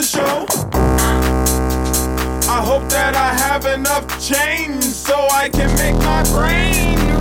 show. I hope that I have enough change so I can make my brain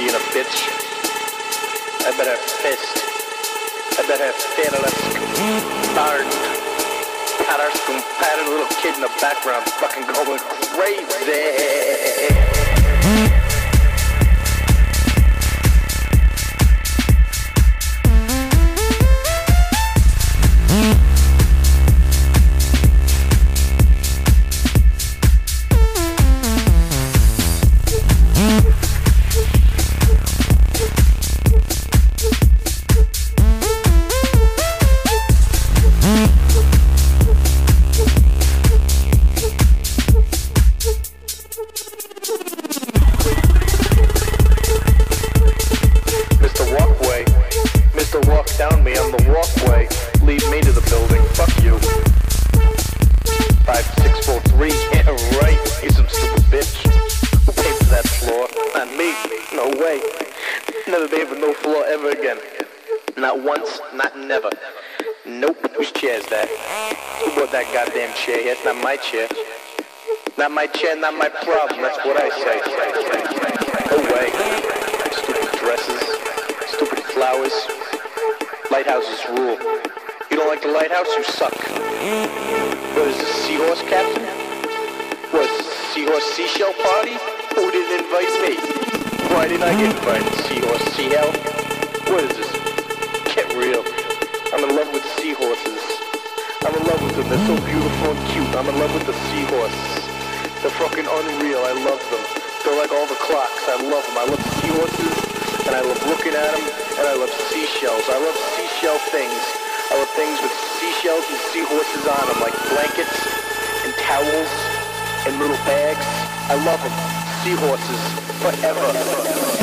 Being a bitch. I better fist. I better Federlisk. Bard. Patter's patted little kid in the background fucking going crazy. Not my problem. That's what I say. No way. Stupid dresses. Stupid flowers. Lighthouses rule. You don't like the lighthouse? You suck. What is this, seahorse captain? What is this, seahorse seashell party? Who didn't invite me? Why didn't I get invited? Seahorse seahell? What is this? Get real. I'm in love with seahorses. I'm in love with them. They're so beautiful and cute. I'm in love with the seahorses. They're fucking unreal. I love them. They're like all the clocks. I love them. I love seahorses, and I love looking at them, and I love seashells. I love seashell things. I love things with seashells and seahorses on them, like blankets and towels and little bags. I love them. Seahorses forever.